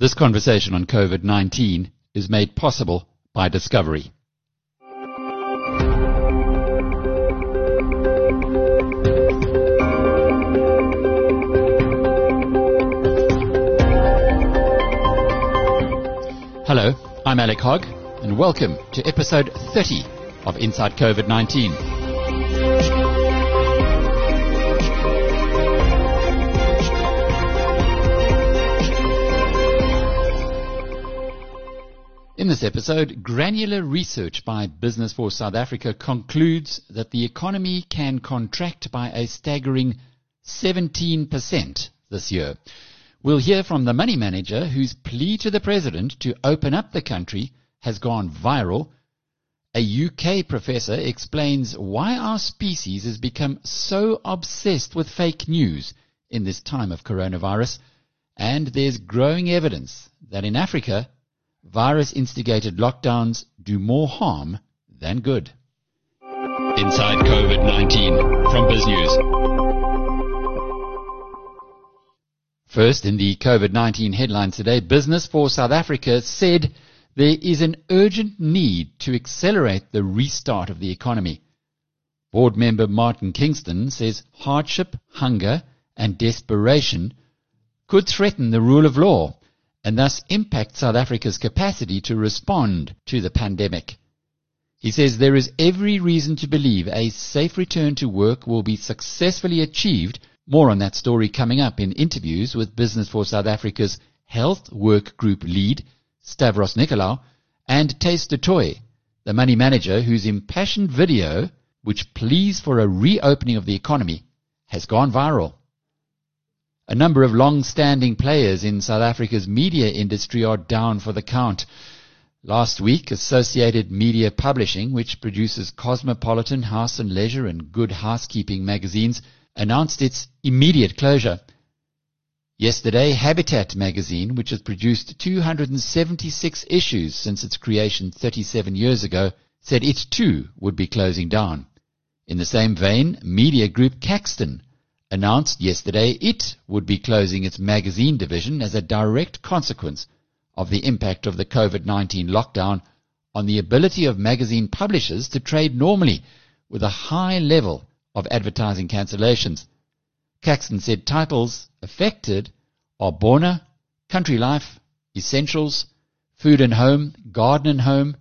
This conversation on COVID-19 is made possible by Discovery. Hello, I'm Alec Hogg, and welcome to episode 30 of Inside COVID-19. In this episode, granular research by Business for South Africa concludes that the economy can contract by a staggering 17% this year. We'll hear from the money manager whose plea to the president to open up the country has gone viral. A UK professor explains why our species has become so obsessed with fake news in this time of coronavirus. And there's growing evidence that in Africa, virus instigated lockdowns do more harm than good. Inside COVID 19 from BizNews. First, in the COVID 19 headlines today, Business for South Africa said there is an urgent need to accelerate the restart of the economy. Board member Martin Kingston says hardship, hunger, and desperation could threaten the rule of law and thus impact South Africa's capacity to respond to the pandemic. He says there is every reason to believe a safe return to work will be successfully achieved. More on that story coming up in interviews with Business for South Africa's Health Work Group lead, Stavros Nicolaou, and Thys du Toit, the money manager whose impassioned video, which pleads for a reopening of the economy, has gone viral. A number of long-standing players in South Africa's media industry are down for the count. Last week, Associated Media Publishing, which produces Cosmopolitan, House and Leisure and Good Housekeeping magazines, announced its immediate closure. Yesterday, Habitat magazine, which has produced 276 issues since its creation 37 years ago, said it too would be closing down. In the same vein, media group Caxton announced yesterday it would be closing its magazine division as a direct consequence of the impact of the COVID-19 lockdown on the ability of magazine publishers to trade normally with a high level of advertising cancellations. Caxton said titles affected are Bona, Country Life, Essentials, Food and Home, Garden and Home,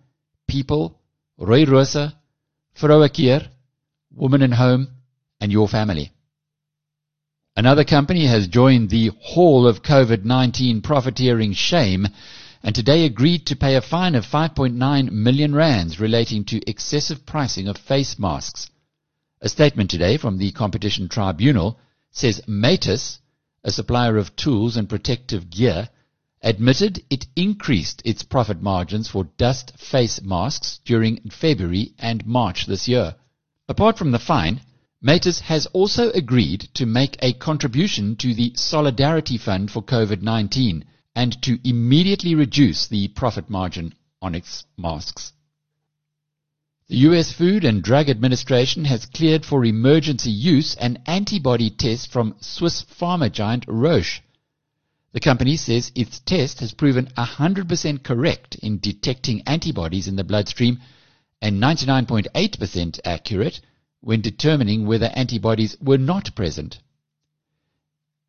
People, Rooi Rose, Vroue Keer, Woman and Home, and Your Family. Another company has joined the Hall of COVID-19 profiteering shame and today agreed to pay a fine of 5.9 million rands relating to excessive pricing of face masks. A statement today from the Competition Tribunal says Matus, a supplier of tools and protective gear, admitted it increased its profit margins for dust face masks during February and March this year. Apart from the fine, Matus has also agreed to make a contribution to the Solidarity Fund for COVID-19 and to immediately reduce the profit margin on its masks. The US Food and Drug Administration has cleared for emergency use an antibody test from Swiss pharma giant Roche. The company says its test has proven 100% correct in detecting antibodies in the bloodstream and 99.8% accurate when determining whether antibodies were not present.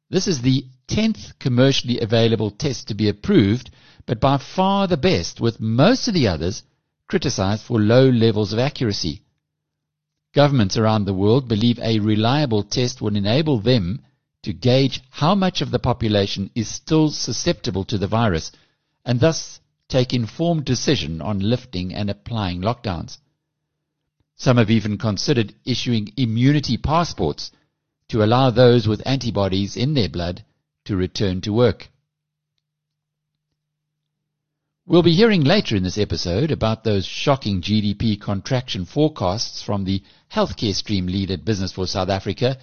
This is the 10th commercially available test to be approved, but by far the best, with most of the others criticized for low levels of accuracy. Governments around the world believe a reliable test will enable them to gauge how much of the population is still susceptible to the virus and thus take informed decision on lifting and applying lockdowns. Some have even considered issuing immunity passports to allow those with antibodies in their blood to return to work. We'll be hearing later in this episode about those shocking GDP contraction forecasts from the healthcare stream lead at Business for South Africa,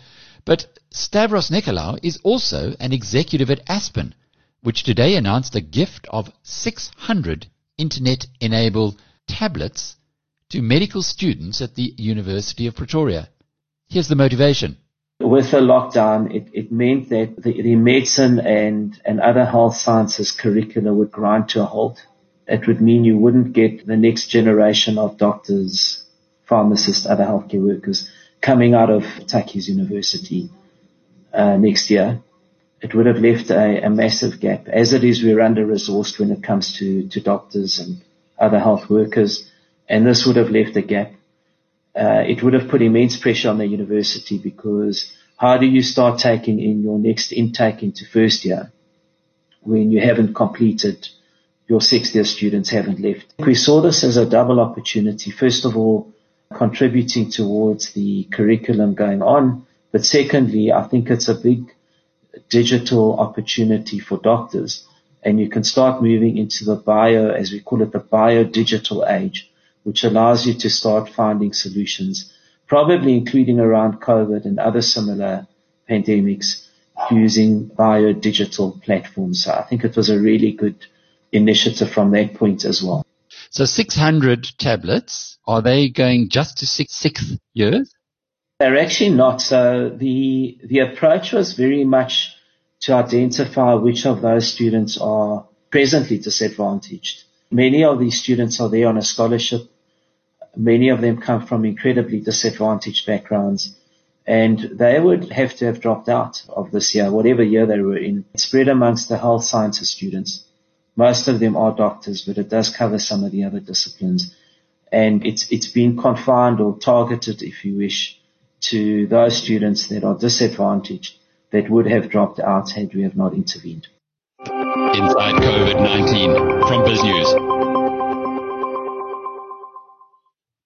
but Stavros Nicolaou is also an executive at Aspen, which today announced a gift of 600 internet-enabled tablets to medical students at the University of Pretoria. Here's the motivation. With the lockdown, it, it meant that the, the medicine and, and other health sciences curricula would grind to a halt. It would mean you wouldn't get the next generation of doctors, pharmacists, other healthcare workers coming out of Tukkies University uh, next year. It would have left a, a massive gap. As it is, we're under resourced when it comes to, to doctors and other health workers, and this would have left a gap. Uh, it would have put immense pressure on the university because how do you start taking in your next intake into first year when you haven't completed your sixth year students haven't left? We saw this as a double opportunity. First of all, contributing towards the curriculum going on. But secondly, I think it's a big digital opportunity for doctors and you can start moving into the bio, as we call it, the bio digital age, which allows you to start finding solutions, probably including around COVID and other similar pandemics using bio digital platforms. So I think it was a really good initiative from that point as well. So 600 tablets, are they going just to six, sixth years? They're actually not. So the, the approach was very much to identify which of those students are presently disadvantaged. Many of these students are there on a scholarship. Many of them come from incredibly disadvantaged backgrounds and they would have to have dropped out of this year, whatever year they were in, spread amongst the health sciences students. Most of them are doctors, but it does cover some of the other disciplines. And it's, it's been confined or targeted, if you wish, to those students that are disadvantaged that would have dropped out had we have not intervened. Inside COVID-19 from BizNews.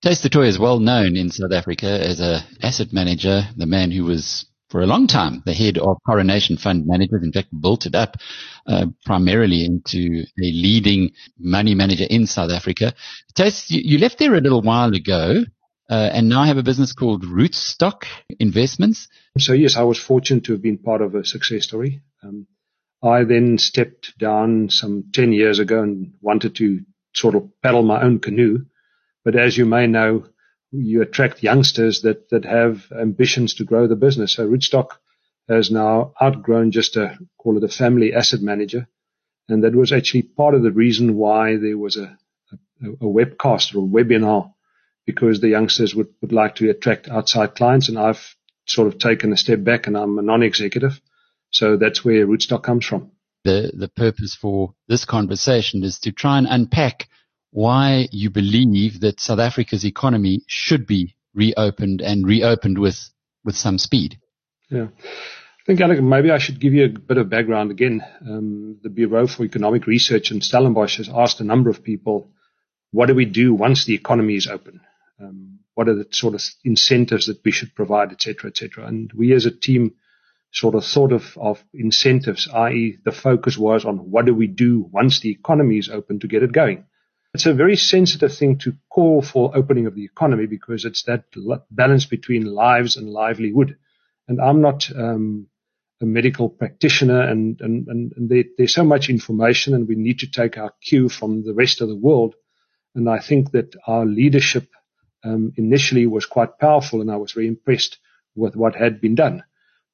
Thys du Toit is well known in South Africa as a asset manager, the man who was for a long time the head of Coronation Fund Managers. In fact, built it up uh, primarily into a leading money manager in South Africa. Thys, you, left there a little while ago. Uh, and now I have a business called Rootstock Investments. So yes, I was fortunate to have been part of a success story. Um, I then stepped down some 10 years ago and wanted to sort of paddle my own canoe. But as you may know, you attract youngsters that, that have ambitions to grow the business. So Rootstock has now outgrown just a, call it a family asset manager. And that was actually part of the reason why there was a, a, a webcast or a webinar because the youngsters would, would like to attract outside clients and I've sort of taken a step back and I'm a non-executive. So that's where Rootstock comes from. The, the purpose for this conversation is to try and unpack why you believe that South Africa's economy should be reopened and reopened with, with some speed. Yeah. I think, Alec, maybe I should give you a bit of background again. Um, the Bureau for Economic Research in Stellenbosch has asked a number of people, what do we do once the economy is open? Um, what are the sort of incentives that we should provide, et cetera, et cetera. And we as a team sort of thought of, of incentives, i.e. the focus was on what do we do once the economy is open to get it going. It's a very sensitive thing to call for opening of the economy because it's that balance between lives and livelihood. And I'm not um, a medical practitioner, and, and, and, there, there's so much information, and we need to take our cue from the rest of the world. And I think that our leadership um, initially was quite powerful, and I was very impressed with what had been done.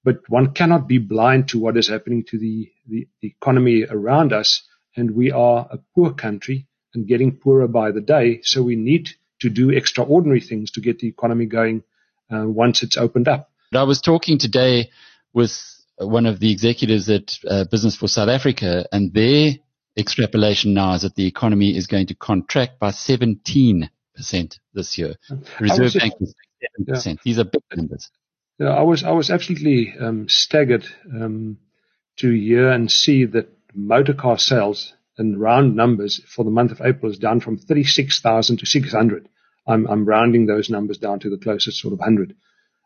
But one cannot be blind to what is happening to the, the economy around us, and we are a poor country and getting poorer by the day. So we need to do extraordinary things to get the economy going uh, once it's opened up. I was talking today with one of the executives at uh, Business for South Africa, and their extrapolation now is that the economy is going to contract by 17 percent this year. Reserve Bank is seven percent. These are big numbers. Yeah, I was I was absolutely um, staggered um, to hear and see that motor car sales in round numbers for the month of April is down from 36,000 to 600. I'm, I'm rounding those numbers down to the closest sort of 100.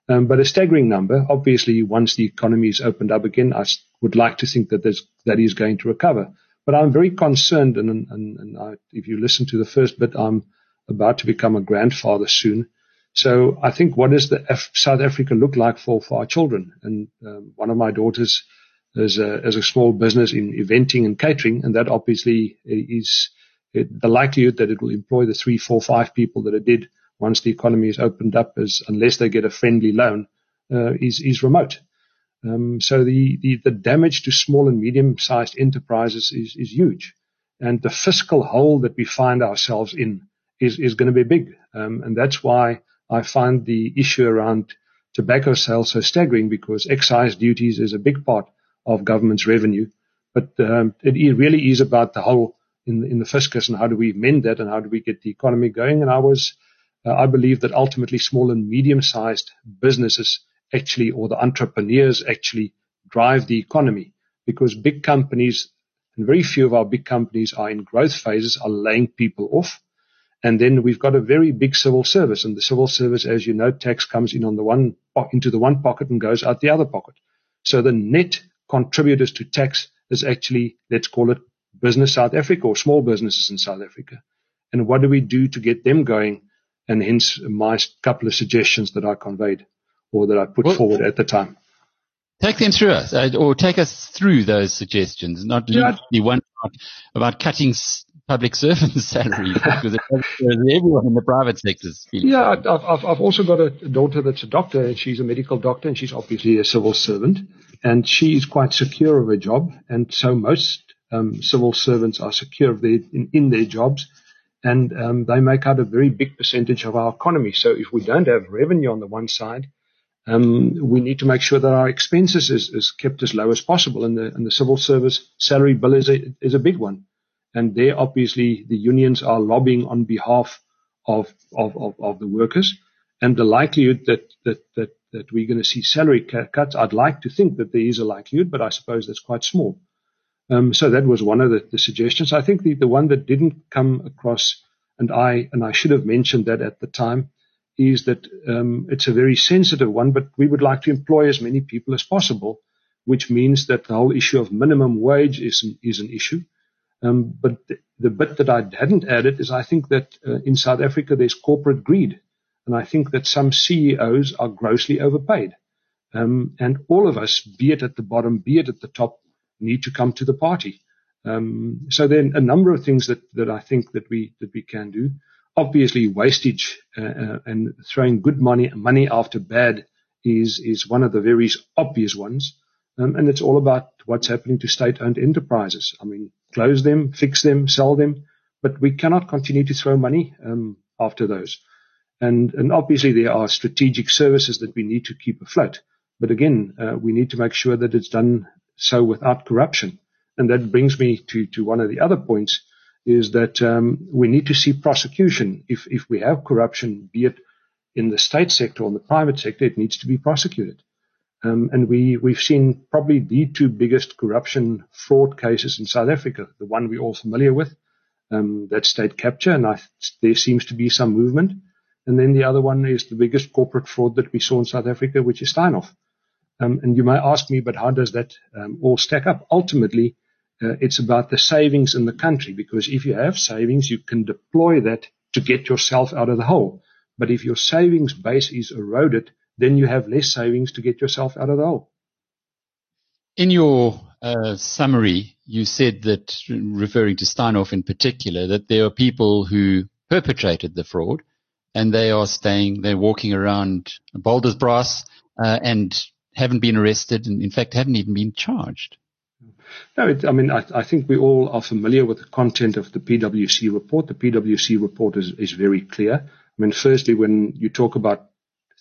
Um, but a staggering number. Obviously, once the economy is opened up again, I would like to think that that is going to recover. But I'm very concerned, and, and, and I, if you listen to the first bit, I'm about to become a grandfather soon. So I think what does the F- South Africa look like for, for our children? And um, one of my daughters is a, is a small business in eventing and catering, and that obviously is it, the likelihood that it will employ the three, four, five people that it did once the economy is opened up is unless they get a friendly loan, uh, is, is remote. Um, so the, the, the, damage to small and medium sized enterprises is, is huge. And the fiscal hole that we find ourselves in is, is going to be big. Um, and that's why I find the issue around tobacco sales so staggering because excise duties is a big part of government's revenue. But um, it really is about the whole in, in the fiscus and how do we mend that and how do we get the economy going. And I was, uh, I believe that ultimately small and medium sized businesses actually, or the entrepreneurs actually drive the economy because big companies and very few of our big companies are in growth phases are laying people off. And then we've got a very big civil service and the civil service, as you know, tax comes in on the one, into the one pocket and goes out the other pocket. So the net contributors to tax is actually, let's call it business South Africa or small businesses in South Africa. And what do we do to get them going? And hence my couple of suggestions that I conveyed or that I put well, forward at the time. Take them through us, uh, or take us through those suggestions, not yeah. the one about cutting public servants' salaries because everyone in the private sector. Yeah, I've, I've, I've also got a daughter that's a doctor, and she's a medical doctor, and she's obviously a civil servant, and she is quite secure of her job, and so most um, civil servants are secure their, in, in, their jobs, and um, they make out a very big percentage of our economy. So if we don't have revenue on the one side, um, we need to make sure that our expenses is, is kept as low as possible, and the, and the civil service salary bill is a, is a big one. And there, obviously, the unions are lobbying on behalf of, of, of, of the workers. And the likelihood that, that, that, that we're going to see salary cuts, I'd like to think that there is a likelihood, but I suppose that's quite small. Um, so that was one of the, the, suggestions. I think the, the one that didn't come across, and I and I should have mentioned that at the time, is that um, it's a very sensitive one, but we would like to employ as many people as possible, which means that the whole issue of minimum wage is an, is an issue. Um, but the, the, bit that I hadn't added is I think that uh, in South Africa there's corporate greed, and I think that some CEOs are grossly overpaid. Um, and all of us, be it at the bottom, be it at the top, need to come to the party. Um, so then a number of things that, that I think that we, that we can do. Obviously wastage, uh, uh, and throwing good money, money after bad is, is one of the very obvious ones. Um, and it's all about what's happening to state owned enterprises. I mean, close them, fix them, sell them, but we cannot continue to throw money, um, after those. And, obviously there are strategic services that we need to keep afloat. But again, uh, we need to make sure that it's done so without corruption. And that brings me to, one of the other points is that um, we need to see prosecution. If, we have corruption, be it in the state sector or in the private sector, it needs to be prosecuted. Um, and we, we've seen probably the two biggest corruption fraud cases in South Africa. The one we're all familiar with, um, that's state capture, and there seems to be some movement. And then the other one is the biggest corporate fraud that we saw in South Africa, which is Steinhoff. Um, and you may ask me, but how does that um, all stack up? Ultimately, uh, it's about the savings in the country because if you have savings, you can deploy that to get yourself out of the hole. But if your savings base is eroded, then you have less savings to get yourself out of the hole. In your uh, summary, you said that, referring to Steinhoff in particular, that there are people who perpetrated the fraud and they are staying, they're walking around Balders uh, and haven't been arrested and in fact haven't even been charged. No, it, I mean, I, I, think we all are familiar with the content of the PwC report. The PwC report is, is very clear. I mean, firstly, when you talk about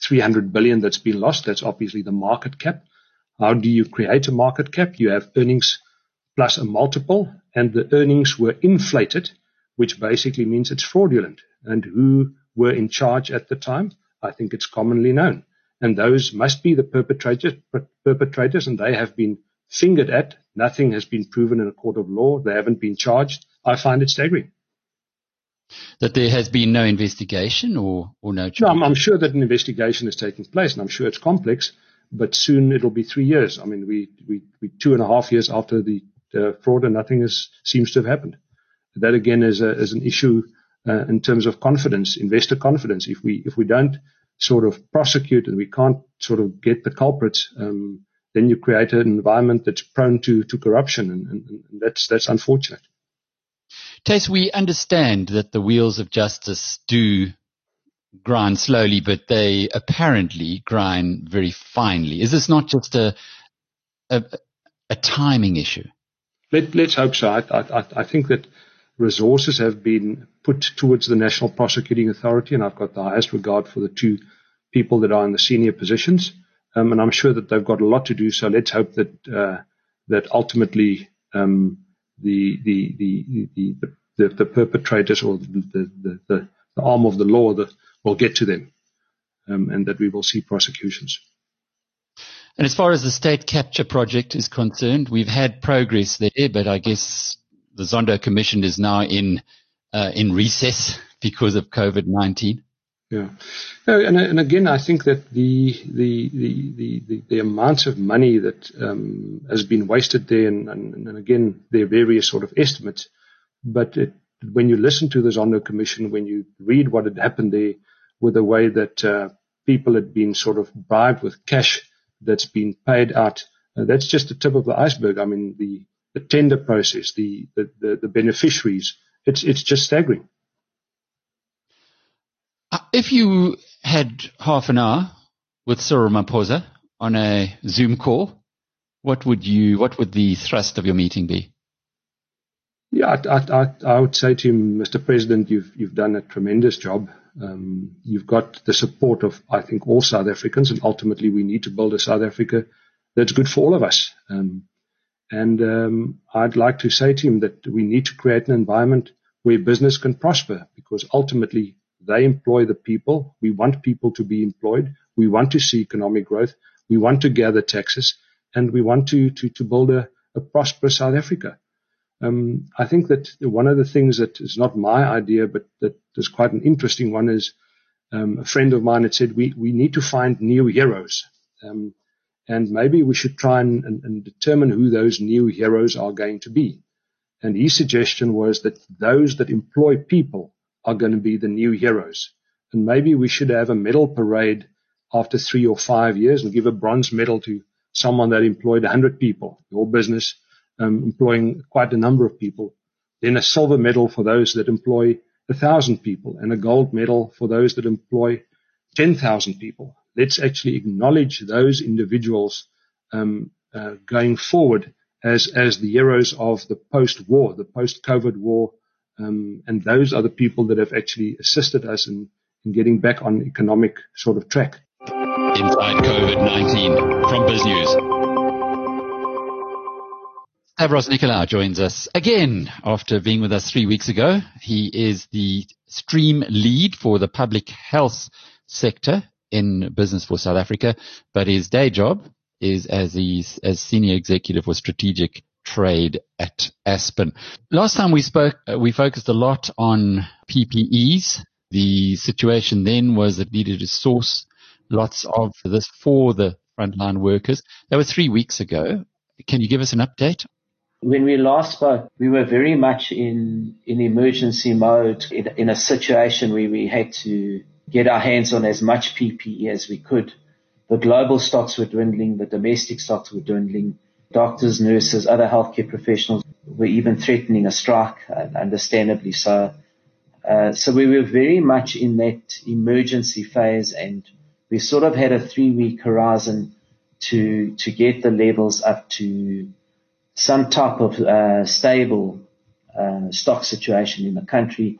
300 billion that's been lost, that's obviously the market cap. How do you create a market cap? You have earnings plus a multiple, and the earnings were inflated, which basically means it's fraudulent. And who were in charge at the time? I think it's commonly known and those must be the perpetrators, perpetrators, and they have been fingered at. Nothing has been proven in a court of law. They haven't been charged. I find it staggering. That there has been no investigation or, or no charge? No, I'm, I'm sure that an investigation is taking place, and I'm sure it's complex, but soon it'll be three years. I mean, we, we, we two and a half years after the uh, fraud, and nothing is, seems to have happened. That again is, a, is an issue uh, in terms of confidence, investor confidence. If we if we don't sort of prosecute and we can't sort of get the culprits, um, then you create an environment that's prone to, to corruption, and, and, and that's that's unfortunate. Thys, we understand that the wheels of justice do grind slowly, but they apparently grind very finely. Is this not just a a, a timing issue? Let, us hope so. I, I, I, think that resources have been put towards the National Prosecuting Authority, and I've got the highest regard for the two people that are in the senior positions. Um, and I'm sure that they've got a lot to do. So let's hope that uh, that ultimately um, the, the, the, the, the, the perpetrators or the, the, the, the arm of the law will get to them, um, and that we will see prosecutions. And as far as the state capture project is concerned, we've had progress there, but I guess the Zondo Commission is now in uh, in recess because of COVID nineteen. Yeah, and, and again, I think that the the the the, the amounts of money that um, has been wasted there, and, and, and, again, there are various sort of estimates, but it, when you listen to the Zondo Commission, when you read what had happened there, with the way that uh, people had been sort of bribed with cash that's been paid out, uh, that's just the tip of the iceberg. I mean, the the tender process, the the, the, the beneficiaries, it's it's just staggering. Uh, if you had half an hour with Cyril Ramaphosa on a Zoom call, what would you, what would the thrust of your meeting be? Yeah, I, I, I would say to him, Mr. President, you've, you've done a tremendous job. Um, you've got the support of, I think, all South Africans, and ultimately we need to build a South Africa that's good for all of us. Um, and um, I'd like to say to him that we need to create an environment where business can prosper, because ultimately they employ the people. We want people to be employed. We want to see economic growth. We want to gather taxes and we want to, to, to build a, a prosperous South Africa. Um, I think that one of the things that is not my idea, but that is quite an interesting one is um, a friend of mine had said we, we need to find new heroes. Um, and maybe we should try and, and, and, determine who those new heroes are going to be. And his suggestion was that those that employ people are going to be the new heroes. And maybe we should have a medal parade after three or five years and give a bronze medal to someone that employed 100 people, your business um, employing quite a number of people. Then a silver medal for those that employ thousand people and a gold medal for those that employ 10,000 people. Let's actually acknowledge those individuals um, uh, going forward as as the heroes of the post-war, the post-COVID war um, and those are the people that have actually assisted us in, in getting back on economic sort of track. Inside COVID-19 from BizNews. Stavros Nicolaou joins us again after being with us three weeks ago. He is the stream lead for the public health sector in Business for South Africa, but his day job is as he's as senior executive for strategic trade at Aspen. Last time we spoke, uh, we focused a lot on PPEs. The situation then was that needed to source lots of this for the frontline workers. That was three weeks ago. Can you give us an update? When we last spoke, we were very much in, in emergency mode in, in a situation where we had to get our hands on as much PPE as we could. The global stocks were dwindling, the domestic stocks were dwindling doctors, nurses, other healthcare professionals were even threatening a strike, uh, understandably so. Uh, so we were very much in that emergency phase and we sort of had a three week horizon to, to get the levels up to some type of, uh, stable, uh, stock situation in the country.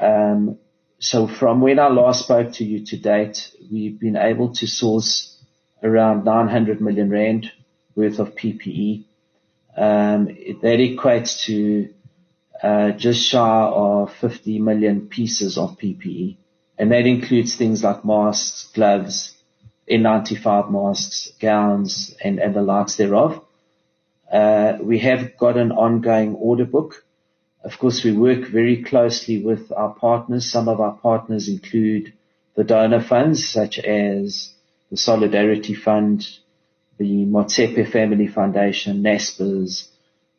Um, so from when I last spoke to you to date, we've been able to source around 900 million rand worth of PPE. Um, that equates to uh, just shy of 50 million pieces of PPE. And that includes things like masks, gloves, N95 masks, gowns, and, and the likes thereof. Uh, we have got an ongoing order book. Of course, we work very closely with our partners. Some of our partners include the donor funds, such as the Solidarity Fund, the Motsepe Family Foundation, NASPERS,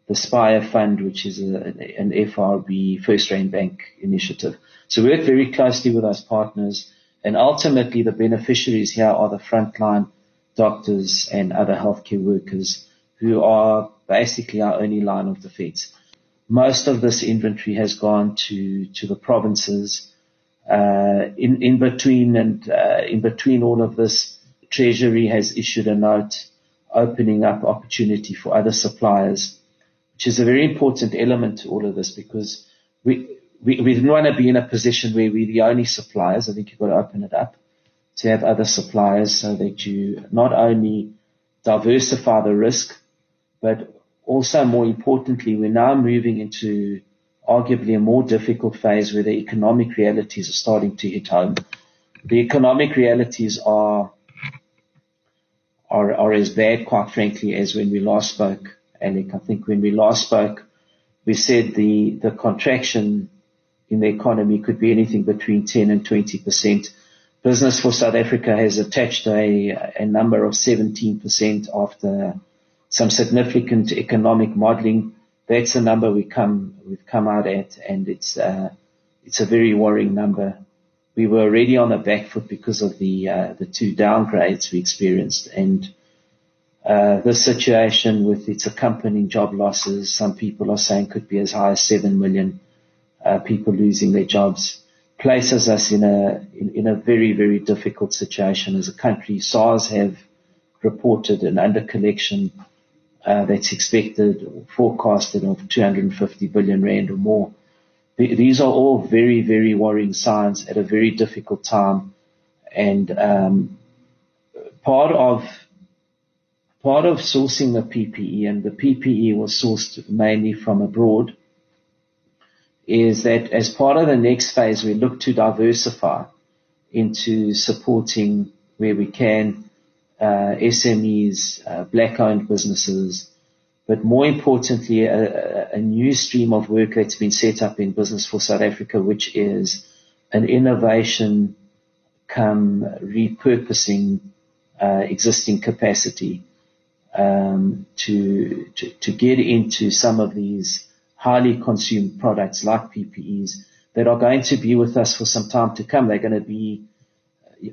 the Spire Fund, which is a, an FRB First Rand Bank initiative. So we work very closely with those partners and ultimately the beneficiaries here are the frontline doctors and other healthcare workers who are basically our only line of defense. Most of this inventory has gone to, the provinces. Uh, in, in between and uh, in between all of this, Treasury has issued a note opening up opportunity for other suppliers, which is a very important element to all of this because we didn't want to be in a position where we're the only suppliers. I think you've got to open it up to have other suppliers so that you not only diversify the risk, but also more importantly, we're now moving into arguably a more difficult phase where the economic realities are starting to hit home. The economic realities are, are, are as bad, quite frankly, as when we last spoke, Alec. I think when we last spoke, we said the, the contraction in the economy could be anything between 10 and 20 percent. Business for South Africa has attached a, a number of 17% after some significant economic modeling. That's the number we come, we've come out at and it's, uh, it's a very worrying number. We were already on the back foot because of the, uh, the two downgrades we experienced and, uh, the situation with its accompanying job losses, some people are saying could be as high as 7 million uh, people losing their jobs places us in a in, in, a very very difficult situation as a country. SARS have reported an under collection uh, that's expected or forecasted of 250 billion rand or more. These are all very very worrying signs at a very difficult time, and um, part of part of sourcing the PPE and the PPE was sourced mainly from abroad is that as part of the next phase, we look to diversify into supporting where we can SMEs, uh, black-owned businesses, but more importantly, a, a, new stream of work that's been set up in Business for South Africa, which is an innovation come repurposing uh, existing capacity um, to, to to get into some of these highly consumed products like PPEs that are going to be with us for some time to come. They're going to be, uh,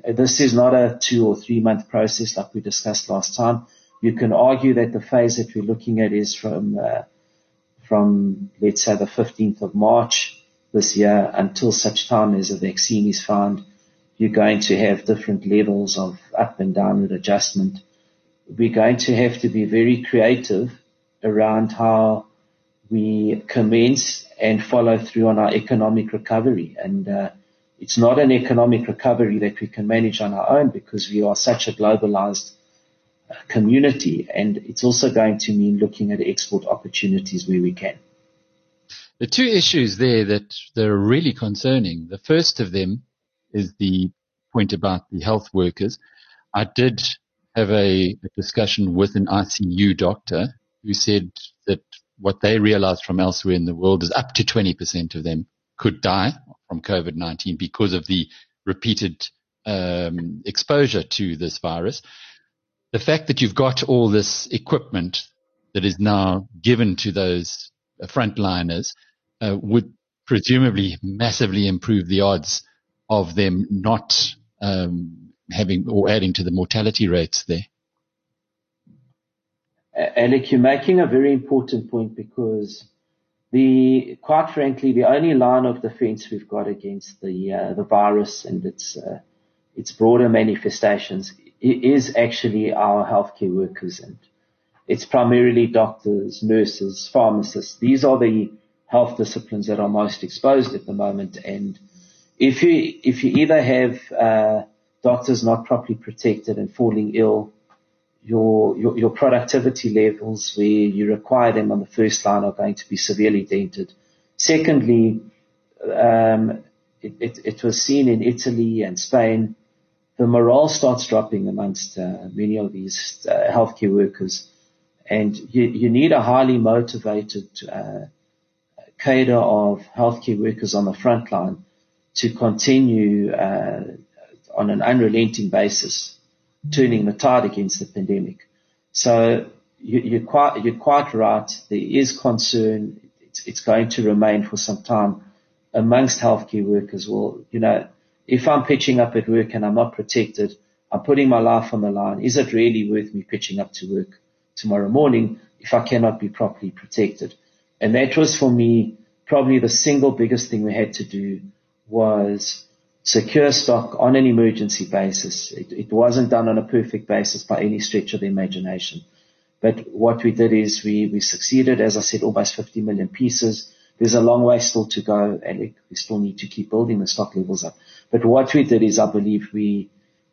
this is not a two or three month process like we discussed last time. You can argue that the phase that we're looking at is from, uh, from let's say the 15th of March this year until such time as a vaccine is found. You're going to have different levels of up and downward adjustment. We're going to have to be very creative around how we commence and follow through on our economic recovery. And uh, it's not an economic recovery that we can manage on our own because we are such a globalized uh, community. And it's also going to mean looking at export opportunities where we can. The two issues there that, that are really concerning. The first of them is the point about the health workers. I did have a, a discussion with an ICU doctor who said that what they realized from elsewhere in the world is up to 20% of them could die from COVID-19 because of the repeated um, exposure to this virus. The fact that you've got all this equipment that is now given to those frontliners uh, would presumably massively improve the odds of them not um, having or adding to the mortality rates there. Alec, you're making a very important point because the, quite frankly, the only line of defense we've got against the, uh, the virus and its, uh, its broader manifestations is actually our healthcare workers and it's primarily doctors, nurses, pharmacists. These are the health disciplines that are most exposed at the moment. And if you, if you either have, uh, doctors not properly protected and falling ill, your, your, your productivity levels where you require them on the first line are going to be severely dented. Secondly, um, it, it, it, was seen in Italy and Spain. The morale starts dropping amongst uh, many of these uh, healthcare workers, and you, you need a highly motivated uh, cadre of healthcare workers on the front line to continue uh, on an unrelenting basis turning the tide against the pandemic. So you, are quite, you're quite right. There is concern. It's, it's going to remain for some time amongst healthcare workers. Well, you know, if I'm pitching up at work and I'm not protected, I'm putting my life on the line. Is it really worth me pitching up to work tomorrow morning if I cannot be properly protected? And that was for me probably the single biggest thing we had to do was secure stock on an emergency basis. It, it wasn't done on a perfect basis by any stretch of the imagination. But what we did is we, we succeeded, as I said, almost 50 million pieces. There's a long way still to go, and we still need to keep building the stock levels up. But what we did is, I believe we,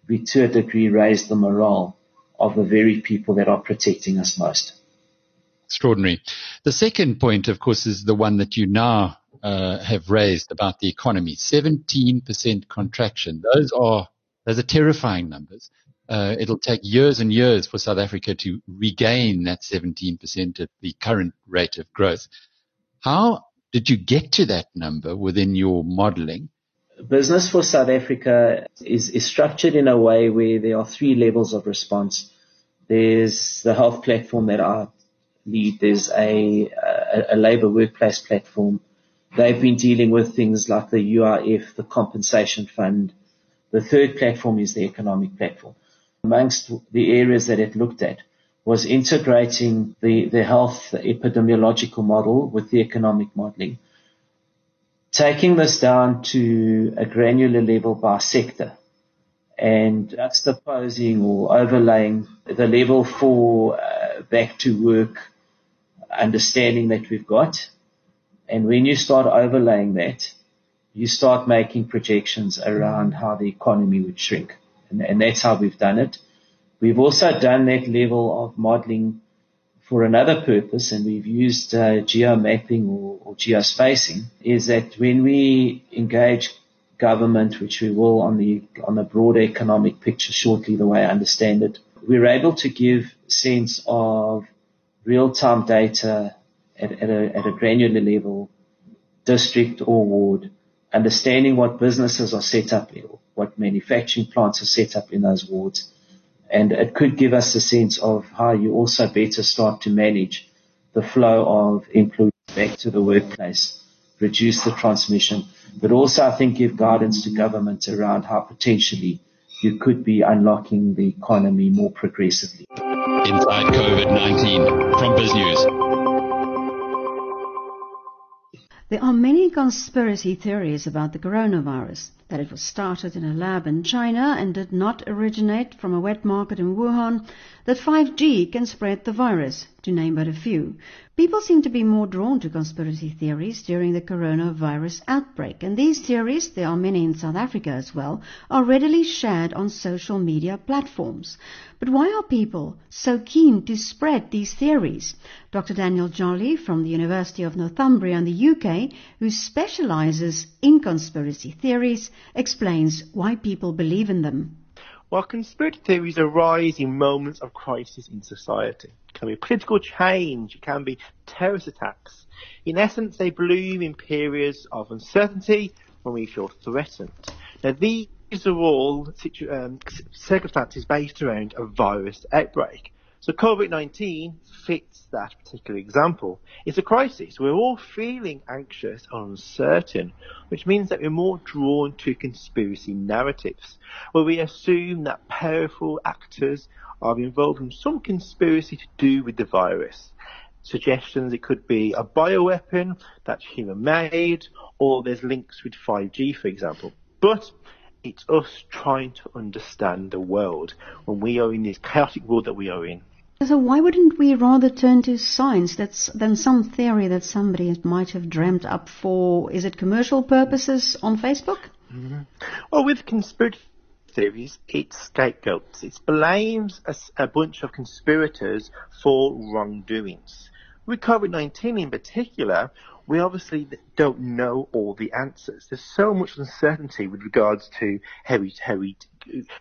we to a degree raised the morale of the very people that are protecting us most. Extraordinary. The second point, of course, is the one that you now uh, have raised about the economy. 17% contraction. Those are, those are terrifying numbers. Uh, it'll take years and years for South Africa to regain that 17% at the current rate of growth. How did you get to that number within your modeling? Business for South Africa is, is structured in a way where there are three levels of response. There's the health platform that I lead. There's a, a, a labor workplace platform. They've been dealing with things like the UIF, the compensation fund. The third platform is the economic platform. Amongst the areas that it looked at was integrating the, the health epidemiological model with the economic modeling, taking this down to a granular level by sector and juxtaposing or overlaying the level for uh, back to work understanding that we've got. And when you start overlaying that, you start making projections around how the economy would shrink. And, and that's how we've done it. We've also done that level of modeling for another purpose, and we've used uh, geomapping or, or geospacing, is that when we engage government, which we will on the on the broader economic picture shortly, the way I understand it, we're able to give sense of real-time data at, at, a, at a granular level, district or ward, understanding what businesses are set up, what manufacturing plants are set up in those wards. And it could give us a sense of how you also better start to manage the flow of employees back to the workplace, reduce the transmission, but also I think give guidance to government around how potentially you could be unlocking the economy more progressively inside COVID-19 from BizNews. There are many conspiracy theories about the coronavirus, that it was started in a lab in China and did not originate from a wet market in Wuhan, that 5G can spread the virus, to name but a few. People seem to be more drawn to conspiracy theories during the coronavirus outbreak, and these theories, there are many in South Africa as well, are readily shared on social media platforms. But why are people so keen to spread these theories? Dr. Daniel Jolley from the University of Northumbria in the UK, who specializes in conspiracy theories, explains why people believe in them. While conspiracy theories arise in moments of crisis in society, it can be political change, it can be terrorist attacks. In essence, they bloom in periods of uncertainty when we feel threatened. Now, these are all situ- um, circumstances based around a virus outbreak. So COVID-19 fits that particular example. It's a crisis. We're all feeling anxious and uncertain, which means that we're more drawn to conspiracy narratives, where we assume that powerful actors are involved in some conspiracy to do with the virus. Suggestions it could be a bioweapon that's human made, or there's links with 5G, for example. But it's us trying to understand the world when we are in this chaotic world that we are in. So why wouldn't we rather turn to science that's, than some theory that somebody might have dreamt up for, is it commercial purposes on Facebook? Mm-hmm. Well, with conspiracy theories, it's scapegoats. It blames a, a bunch of conspirators for wrongdoings. With COVID-19 in particular, we obviously don't know all the answers. There's so much uncertainty with regards to how we, how we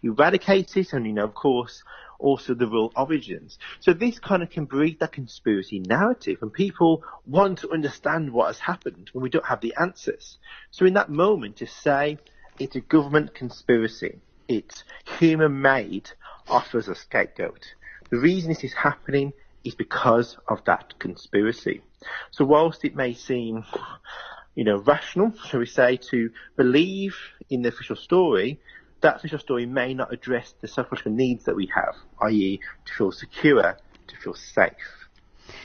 eradicate it, and you know, of course, also the real origins. So this kind of can breed that conspiracy narrative and people want to understand what has happened when we don't have the answers. So in that moment to say it's a government conspiracy, it's human made, offers a scapegoat. The reason this is happening is because of that conspiracy. So whilst it may seem, you know, rational, shall we say, to believe in the official story, that official story may not address the psychological needs that we have, i.e. to feel secure, to feel safe.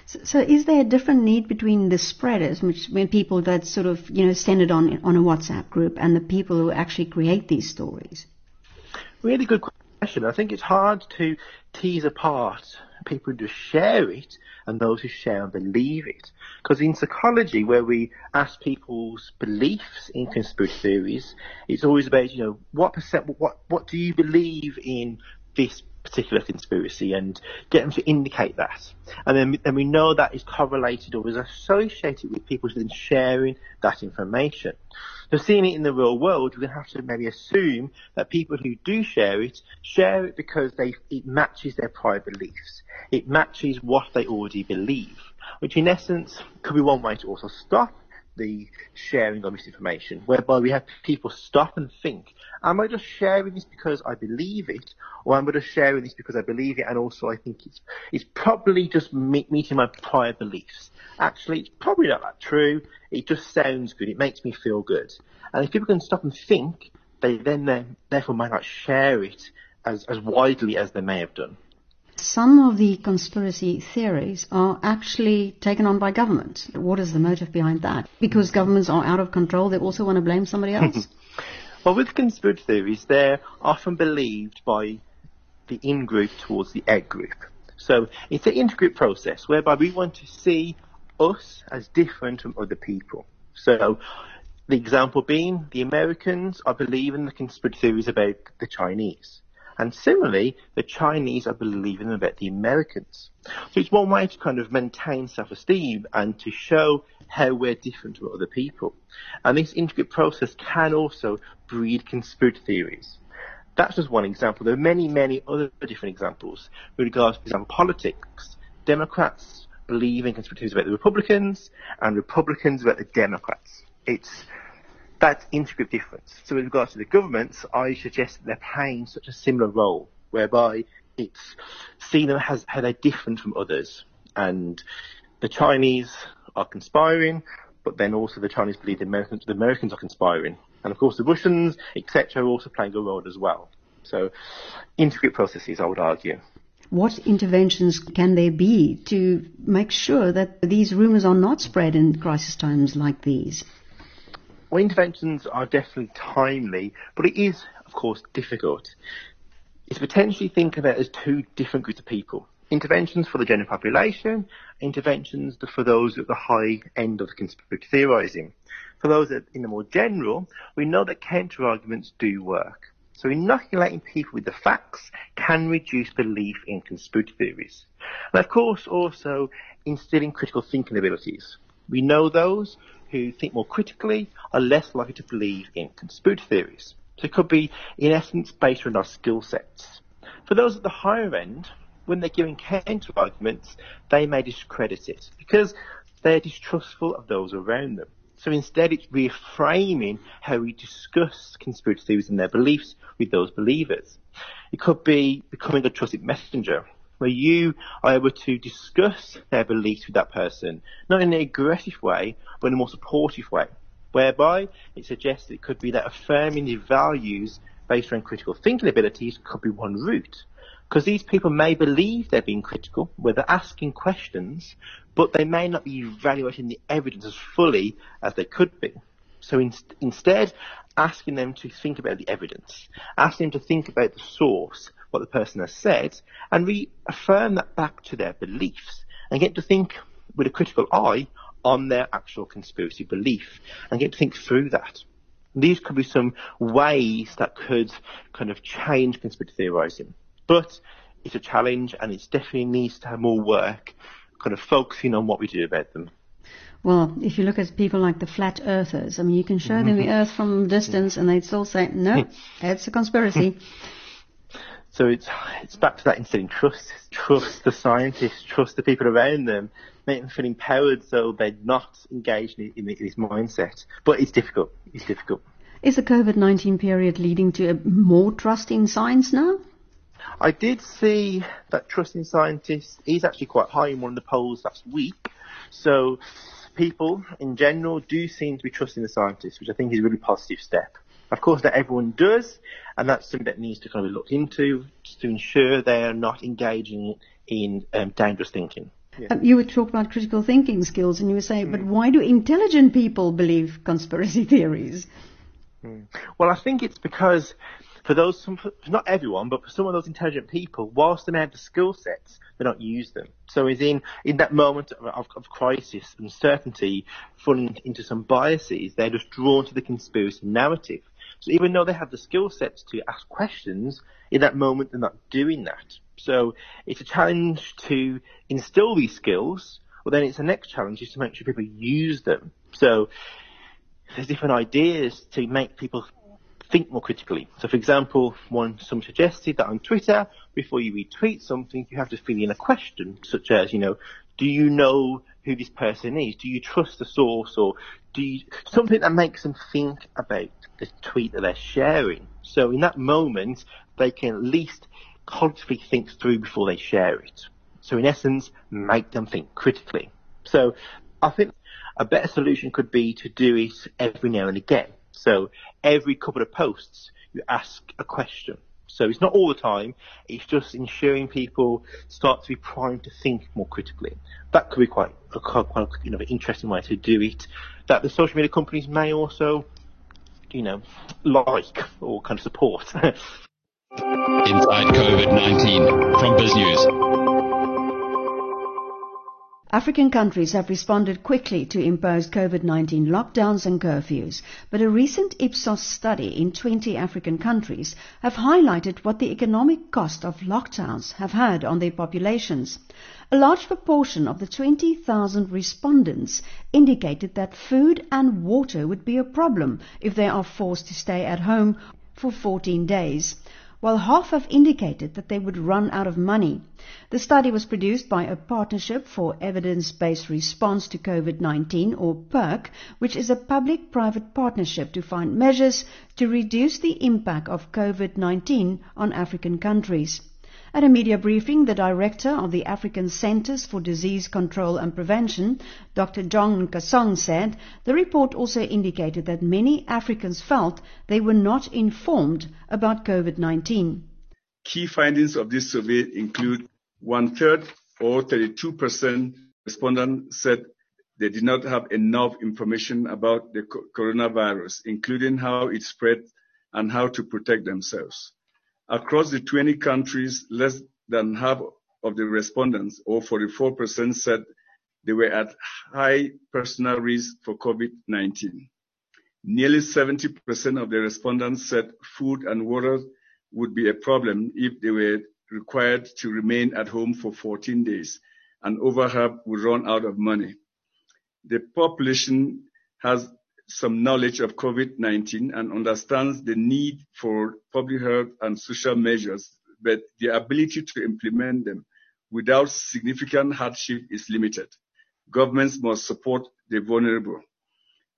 So, so, is there a different need between the spreaders, which when people that sort of you know send it on on a WhatsApp group, and the people who actually create these stories? Really good I think it's hard to tease apart people who just share it and those who share and believe it. Because in psychology, where we ask people's beliefs in conspiracy theories, it's always about, you know, what percent, what, what do you believe in this particular conspiracy and get them to indicate that. And then, then we know that is correlated or is associated with people then sharing that information. So seeing it in the real world, we have to maybe assume that people who do share it, share it because they, it matches their prior beliefs. It matches what they already believe, which in essence could be one way to also stop the sharing of misinformation, whereby we have people stop and think, am I just sharing this because I believe it, or am I just sharing this because I believe it and also I think it's, it's probably just me- meeting my prior beliefs. Actually, it's probably not that true. It just sounds good. It makes me feel good. And if people can stop and think, they then uh, therefore might not share it as, as widely as they may have done some of the conspiracy theories are actually taken on by government. What is the motive behind that? Because governments are out of control, they also want to blame somebody else? well, with conspiracy theories, they're often believed by the in group towards the egg group. So it's an intergroup process whereby we want to see us as different from other people. So the example being the Americans are believing the conspiracy theories about the Chinese. And similarly, the Chinese are believing about the Americans. So it's one way to kind of maintain self-esteem and to show how we're different from other people. And this intergroup process can also breed conspiracy theories. That's just one example. There are many, many other different examples with regards to, example, politics. Democrats believe in conspiracy theories about the Republicans and Republicans about the Democrats. It's that's intergroup difference. So with regards to the governments, I suggest that they're playing such a similar role, whereby it's seen them as how they're different from others. And the Chinese are conspiring, but then also the Chinese believe the Americans, the Americans are conspiring. And of course the Russians, etc., are also playing a role as well. So intergroup processes, I would argue. What interventions can there be to make sure that these rumors are not spread in crisis times like these? Well, interventions are definitely timely, but it is, of course, difficult. It's potentially think of it as two different groups of people. Interventions for the general population, interventions for those at the high end of the conspiracy theorising. For those in the more general, we know that counter arguments do work. So inoculating people with the facts can reduce belief in conspiracy theories. And of course also instilling critical thinking abilities. We know those who think more critically are less likely to believe in conspiracy theories. So it could be, in essence, based on our skill sets. For those at the higher end, when they're giving counter arguments, they may discredit it because they're distrustful of those around them. So instead, it's reframing how we discuss conspiracy theories and their beliefs with those believers. It could be becoming a trusted messenger where you are able to discuss their beliefs with that person, not in an aggressive way, but in a more supportive way, whereby it suggests it could be that affirming the values based on critical thinking abilities could be one route. Because these people may believe they're being critical, where they're asking questions, but they may not be evaluating the evidence as fully as they could be. So in, instead, asking them to think about the evidence, asking them to think about the source, what the person has said, and reaffirm that back to their beliefs, and get to think with a critical eye on their actual conspiracy belief, and get to think through that. These could be some ways that could kind of change conspiracy theorizing. But it's a challenge and it definitely needs to have more work kind of focusing on what we do about them. Well, if you look at people like the flat earthers, I mean, you can show them the mm-hmm. earth from a distance and they'd still say, no, it's a conspiracy. So it's it's back to that instilling trust, trust the scientists, trust the people around them, make them feel empowered so they're not engaged in, in this mindset. But it's difficult. It's difficult. Is the COVID-19 period leading to more trust in science now? I did see that trust in scientists is actually quite high in one of the polls last week. So people in general do seem to be trusting the scientists, which I think is a really positive step. Of course, that everyone does, and that's something that needs to kind of be looked into to ensure they are not engaging in um, dangerous thinking. Yeah. Um, you would talk about critical thinking skills, and you would say, mm. but why do intelligent people believe conspiracy theories? Mm. Well, I think it's because for those, some, not everyone, but for some of those intelligent people, whilst they may have the skill sets, they don't use them. So is in, in that moment of, of, of crisis, uncertainty, falling into some biases, they're just drawn to the conspiracy narrative. So even though they have the skill sets to ask questions, in that moment they're not doing that. So it's a challenge to instill these skills, well then it's the next challenge is to make sure people use them. So there's different ideas to make people think more critically. So, for example, one someone suggested that on Twitter, before you retweet something, you have to fill in a question, such as, you know, do you know who this person is? Do you trust the source, or do you something that makes them think about the tweet that they're sharing? So, in that moment, they can at least consciously think through before they share it. So, in essence, make them think critically. So, I think a better solution could be to do it every now and again. So every couple of posts, you ask a question. So it's not all the time. It's just ensuring people start to be primed to think more critically. That could be quite a quite you know interesting way to do it. That the social media companies may also, you know, like or kind of support. Inside COVID-19 from BizNews. African countries have responded quickly to imposed COVID-19 lockdowns and curfews, but a recent Ipsos study in 20 African countries have highlighted what the economic cost of lockdowns have had on their populations. A large proportion of the 20,000 respondents indicated that food and water would be a problem if they are forced to stay at home for 14 days while half have indicated that they would run out of money. The study was produced by a Partnership for Evidence-Based Response to COVID-19, or PERC, which is a public-private partnership to find measures to reduce the impact of COVID-19 on African countries. At a media briefing, the director of the African Centers for Disease Control and Prevention, Dr. John Nkengasong, said the report also indicated that many Africans felt they were not informed about COVID-19. Key findings of this survey include one third or 32% respondents said they did not have enough information about the coronavirus, including how it spread and how to protect themselves. Across the 20 countries, less than half of the respondents, or 44%, said they were at high personal risk for COVID-19. Nearly 70% of the respondents said food and water would be a problem if they were required to remain at home for 14 days, and over half would run out of money. The population has some knowledge of COVID-19 and understands the need for public health and social measures, but the ability to implement them without significant hardship is limited. Governments must support the vulnerable.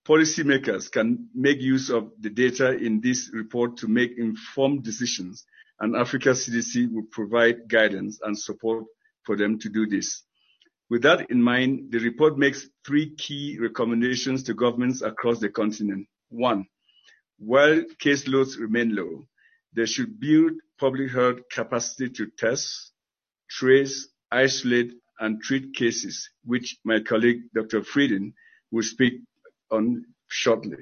Policymakers can make use of the data in this report to make informed decisions, and Africa CDC will provide guidance and support for them to do this. With that in mind, the report makes three key recommendations to governments across the continent. One, while caseloads remain low, they should build public health capacity to test, trace, isolate, and treat cases, which my colleague Dr. Frieden will speak on shortly.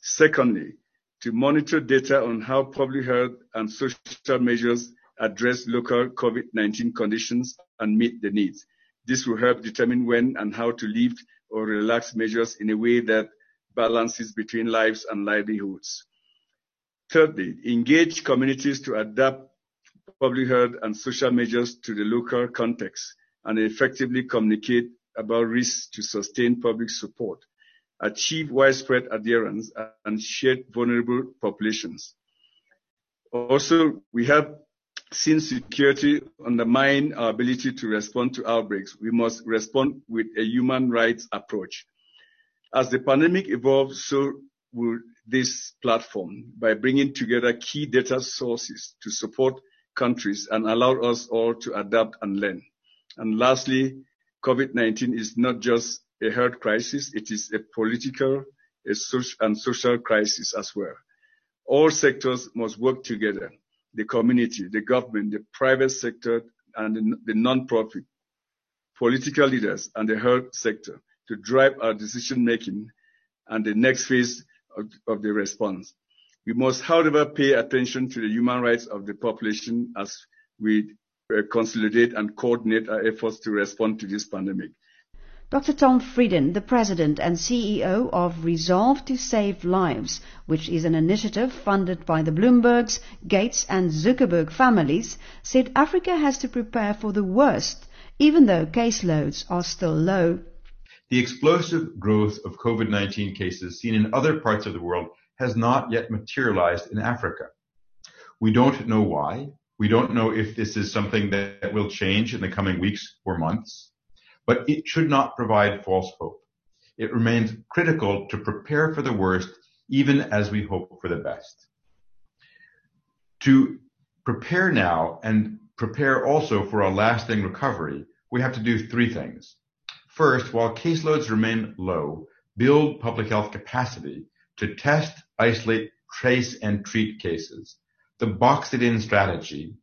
Secondly, to monitor data on how public health and social measures address local COVID-19 conditions and meet the needs. This will help determine when and how to lift or relax measures in a way that balances between lives and livelihoods. Thirdly, engage communities to adapt public health and social measures to the local context and effectively communicate about risks to sustain public support, achieve widespread adherence, and shared vulnerable populations. Also, we have since security undermines our ability to respond to outbreaks, we must respond with a human rights approach. As the pandemic evolves, so will this platform by bringing together key data sources to support countries and allow us all to adapt and learn. And lastly, COVID-19 is not just a health crisis, it is a political a social, and social crisis as well. All sectors must work together the community, the government, the private sector, and the, the non-profit political leaders, and the health sector to drive our decision making and the next phase of, of the response. We must, however, pay attention to the human rights of the population as we uh, consolidate and coordinate our efforts to respond to this pandemic. Dr. Tom Frieden, the President and CEO of Resolve to Save Lives, which is an initiative funded by the Bloombergs, Gates and Zuckerberg families, said Africa has to prepare for the worst, even though caseloads are still low. The explosive growth of COVID-19 cases seen in other parts of the world has not yet materialized in Africa. We don't know why. We don't know if this is something that will change in the coming weeks or months but it should not provide false hope. It remains critical to prepare for the worst even as we hope for the best. To prepare now and prepare also for a lasting recovery, we have to do three things. First, while caseloads remain low, build public health capacity to test, isolate, trace, and treat cases. The box it in strategy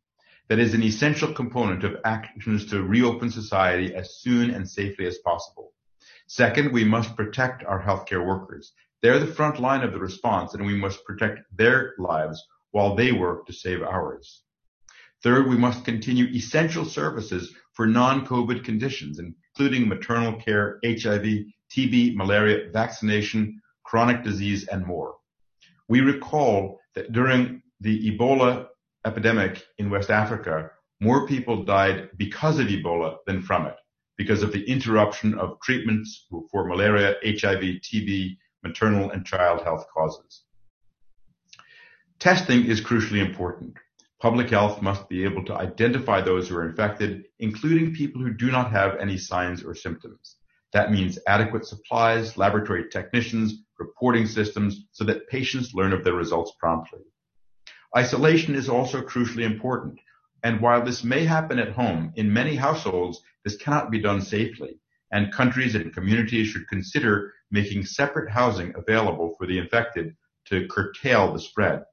that is an essential component of actions to reopen society as soon and safely as possible. Second, we must protect our healthcare workers. They're the front line of the response and we must protect their lives while they work to save ours. Third, we must continue essential services for non-COVID conditions, including maternal care, HIV, TB, malaria, vaccination, chronic disease, and more. We recall that during the Ebola epidemic in West Africa, more people died because of Ebola than from it, because of the interruption of treatments for malaria, HIV, TB, maternal and child health causes. Testing is crucially important. Public health must be able to identify those who are infected, including people who do not have any signs or symptoms. That means adequate supplies, laboratory technicians, reporting systems so that patients learn of their results promptly. Isolation is also crucially important. And while this may happen at home, in many households, this cannot be done safely. And countries and communities should consider making separate housing available for the infected to curtail the spread.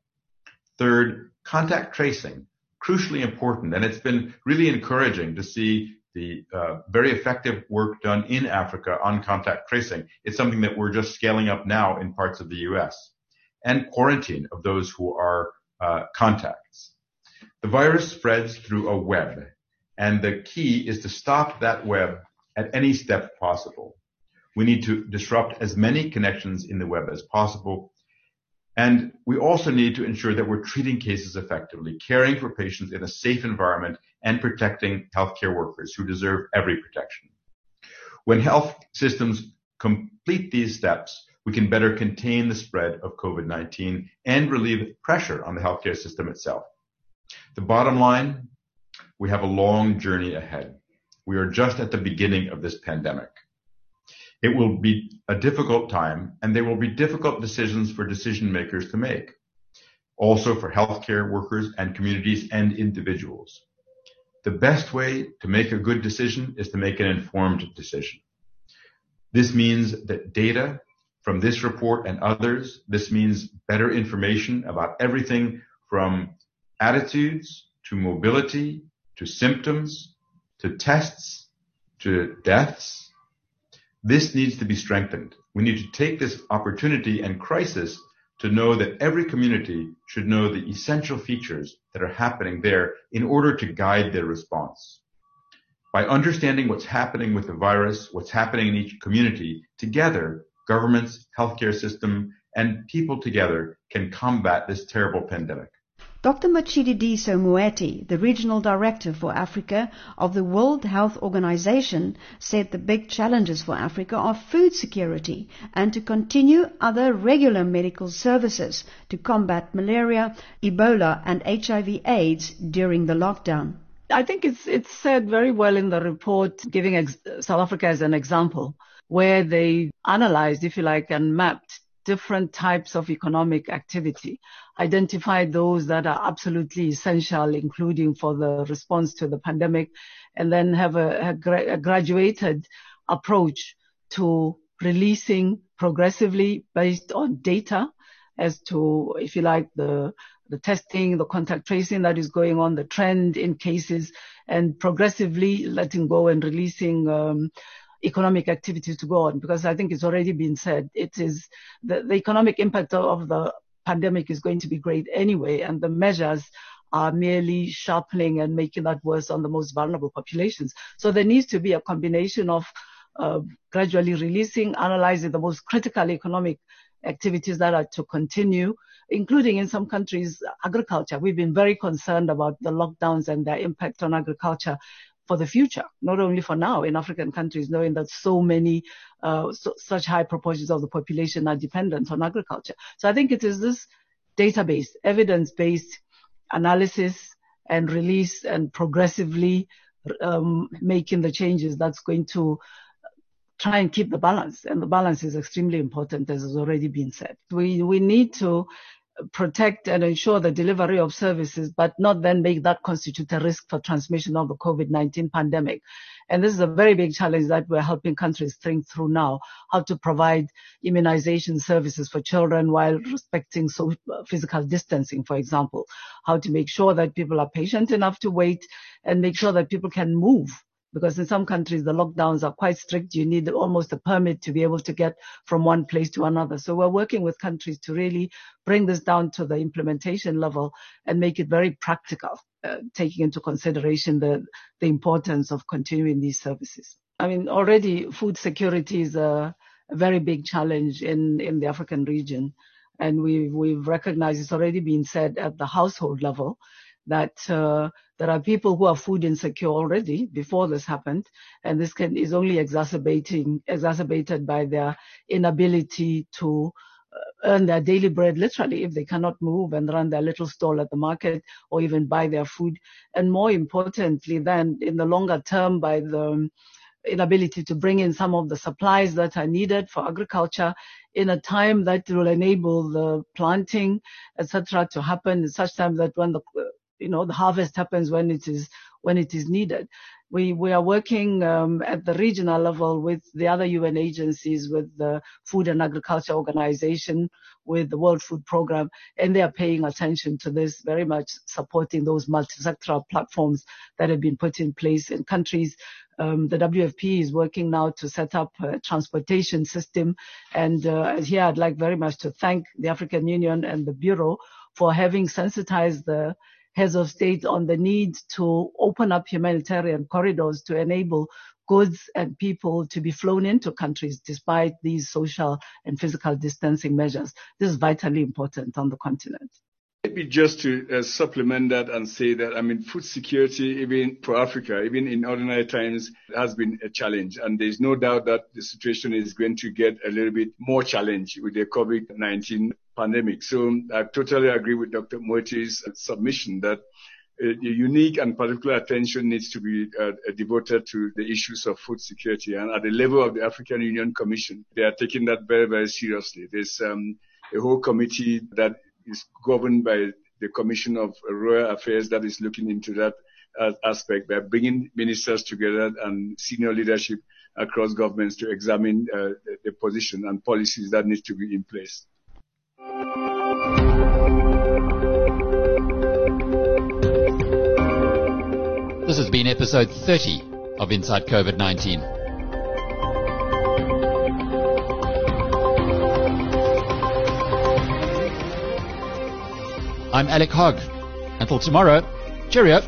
Third, contact tracing, crucially important. And it's been really encouraging to see the uh, very effective work done in Africa on contact tracing. It's something that we're just scaling up now in parts of the US. And quarantine of those who are uh, contacts. The virus spreads through a web, and the key is to stop that web at any step possible. We need to disrupt as many connections in the web as possible. And we also need to ensure that we're treating cases effectively, caring for patients in a safe environment and protecting healthcare workers who deserve every protection. When health systems complete these steps, we can better contain the spread of COVID-19 and relieve pressure on the healthcare system itself. The bottom line, we have a long journey ahead. We are just at the beginning of this pandemic. It will be a difficult time and there will be difficult decisions for decision makers to make. Also for healthcare workers and communities and individuals. The best way to make a good decision is to make an informed decision. This means that data from this report and others. This means better information about everything from attitudes to mobility to symptoms to tests to deaths. This needs to be strengthened. We need to take this opportunity and crisis to know that every community should know the essential features that are happening there in order to guide their response. By understanding what's happening with the virus, what's happening in each community, together governments, healthcare system, and people together can combat this terrible pandemic. Dr. Matshidiso Moeti, the Regional Director for Africa of the World Health Organization, said the big challenges for Africa are food security and to continue other regular medical services to combat malaria, Ebola and HIV AIDS during the lockdown. I think it's, it's said very well in the report, giving ex- South Africa as an example where they analyzed, if you like, and mapped different types of economic activity, identified those that are absolutely essential, including for the response to the pandemic, and then have a, a, gra- a graduated approach to releasing progressively based on data as to, if you like, the the testing, the contact tracing that is going on, the trend in cases, and progressively letting go and releasing um, economic activities to go on because I think it's already been said it is the, the economic impact of the pandemic is going to be great anyway and the measures are merely sharpening and making that worse on the most vulnerable populations. So there needs to be a combination of uh, gradually releasing, analyzing the most critical economic activities that are to continue, including in some countries agriculture. We've been very concerned about the lockdowns and their impact on agriculture for the future, not only for now in African countries, knowing that so many, uh, so, such high proportions of the population are dependent on agriculture. So I think it is this database, evidence-based analysis and release and progressively um, making the changes that's going to try and keep the balance. And the balance is extremely important, as has already been said. We, we need to protect and ensure the delivery of services, but not then make that constitute a risk for transmission of the COVID-19 pandemic. And this is a very big challenge that we're helping countries think through now, how to provide immunization services for children while respecting so, physical distancing, for example, how to make sure that people are patient enough to wait and make sure that people can move because in some countries the lockdowns are quite strict. You need almost a permit to be able to get from one place to another. So we're working with countries to really bring this down to the implementation level and make it very practical, uh, taking into consideration the, the importance of continuing these services. I mean, already food security is a, a very big challenge in, in the African region. And we've, we've recognized it's already been said at the household level that uh, there are people who are food insecure already before this happened, and this can, is only exacerbating exacerbated by their inability to uh, earn their daily bread literally if they cannot move and run their little stall at the market or even buy their food. And more importantly then in the longer term by the inability to bring in some of the supplies that are needed for agriculture in a time that will enable the planting etc to happen in such time that when the you know, the harvest happens when it is when it is needed. We we are working um, at the regional level with the other UN agencies, with the Food and Agriculture Organization, with the World Food Program, and they are paying attention to this, very much supporting those multi-sectoral platforms that have been put in place in countries. Um, the WFP is working now to set up a transportation system, and uh, here I'd like very much to thank the African Union and the Bureau for having sensitized the heads of state on the need to open up humanitarian corridors to enable goods and people to be flown into countries despite these social and physical distancing measures. This is vitally important on the continent. Maybe just to uh, supplement that and say that, I mean, food security, even for Africa, even in ordinary times, has been a challenge. And there's no doubt that the situation is going to get a little bit more challenged with the COVID-19 pandemic. So I totally agree with Dr. Moeti's submission that a unique and particular attention needs to be uh, devoted to the issues of food security. And at the level of the African Union Commission, they are taking that very, very seriously. There's um, a whole committee that is governed by the Commission of Rural Affairs that is looking into that uh, aspect by bringing ministers together and senior leadership across governments to examine uh, the position and policies that need to be in place. This has been episode 30 of Inside COVID 19. I'm Alec Hogg. Until tomorrow, cheerio.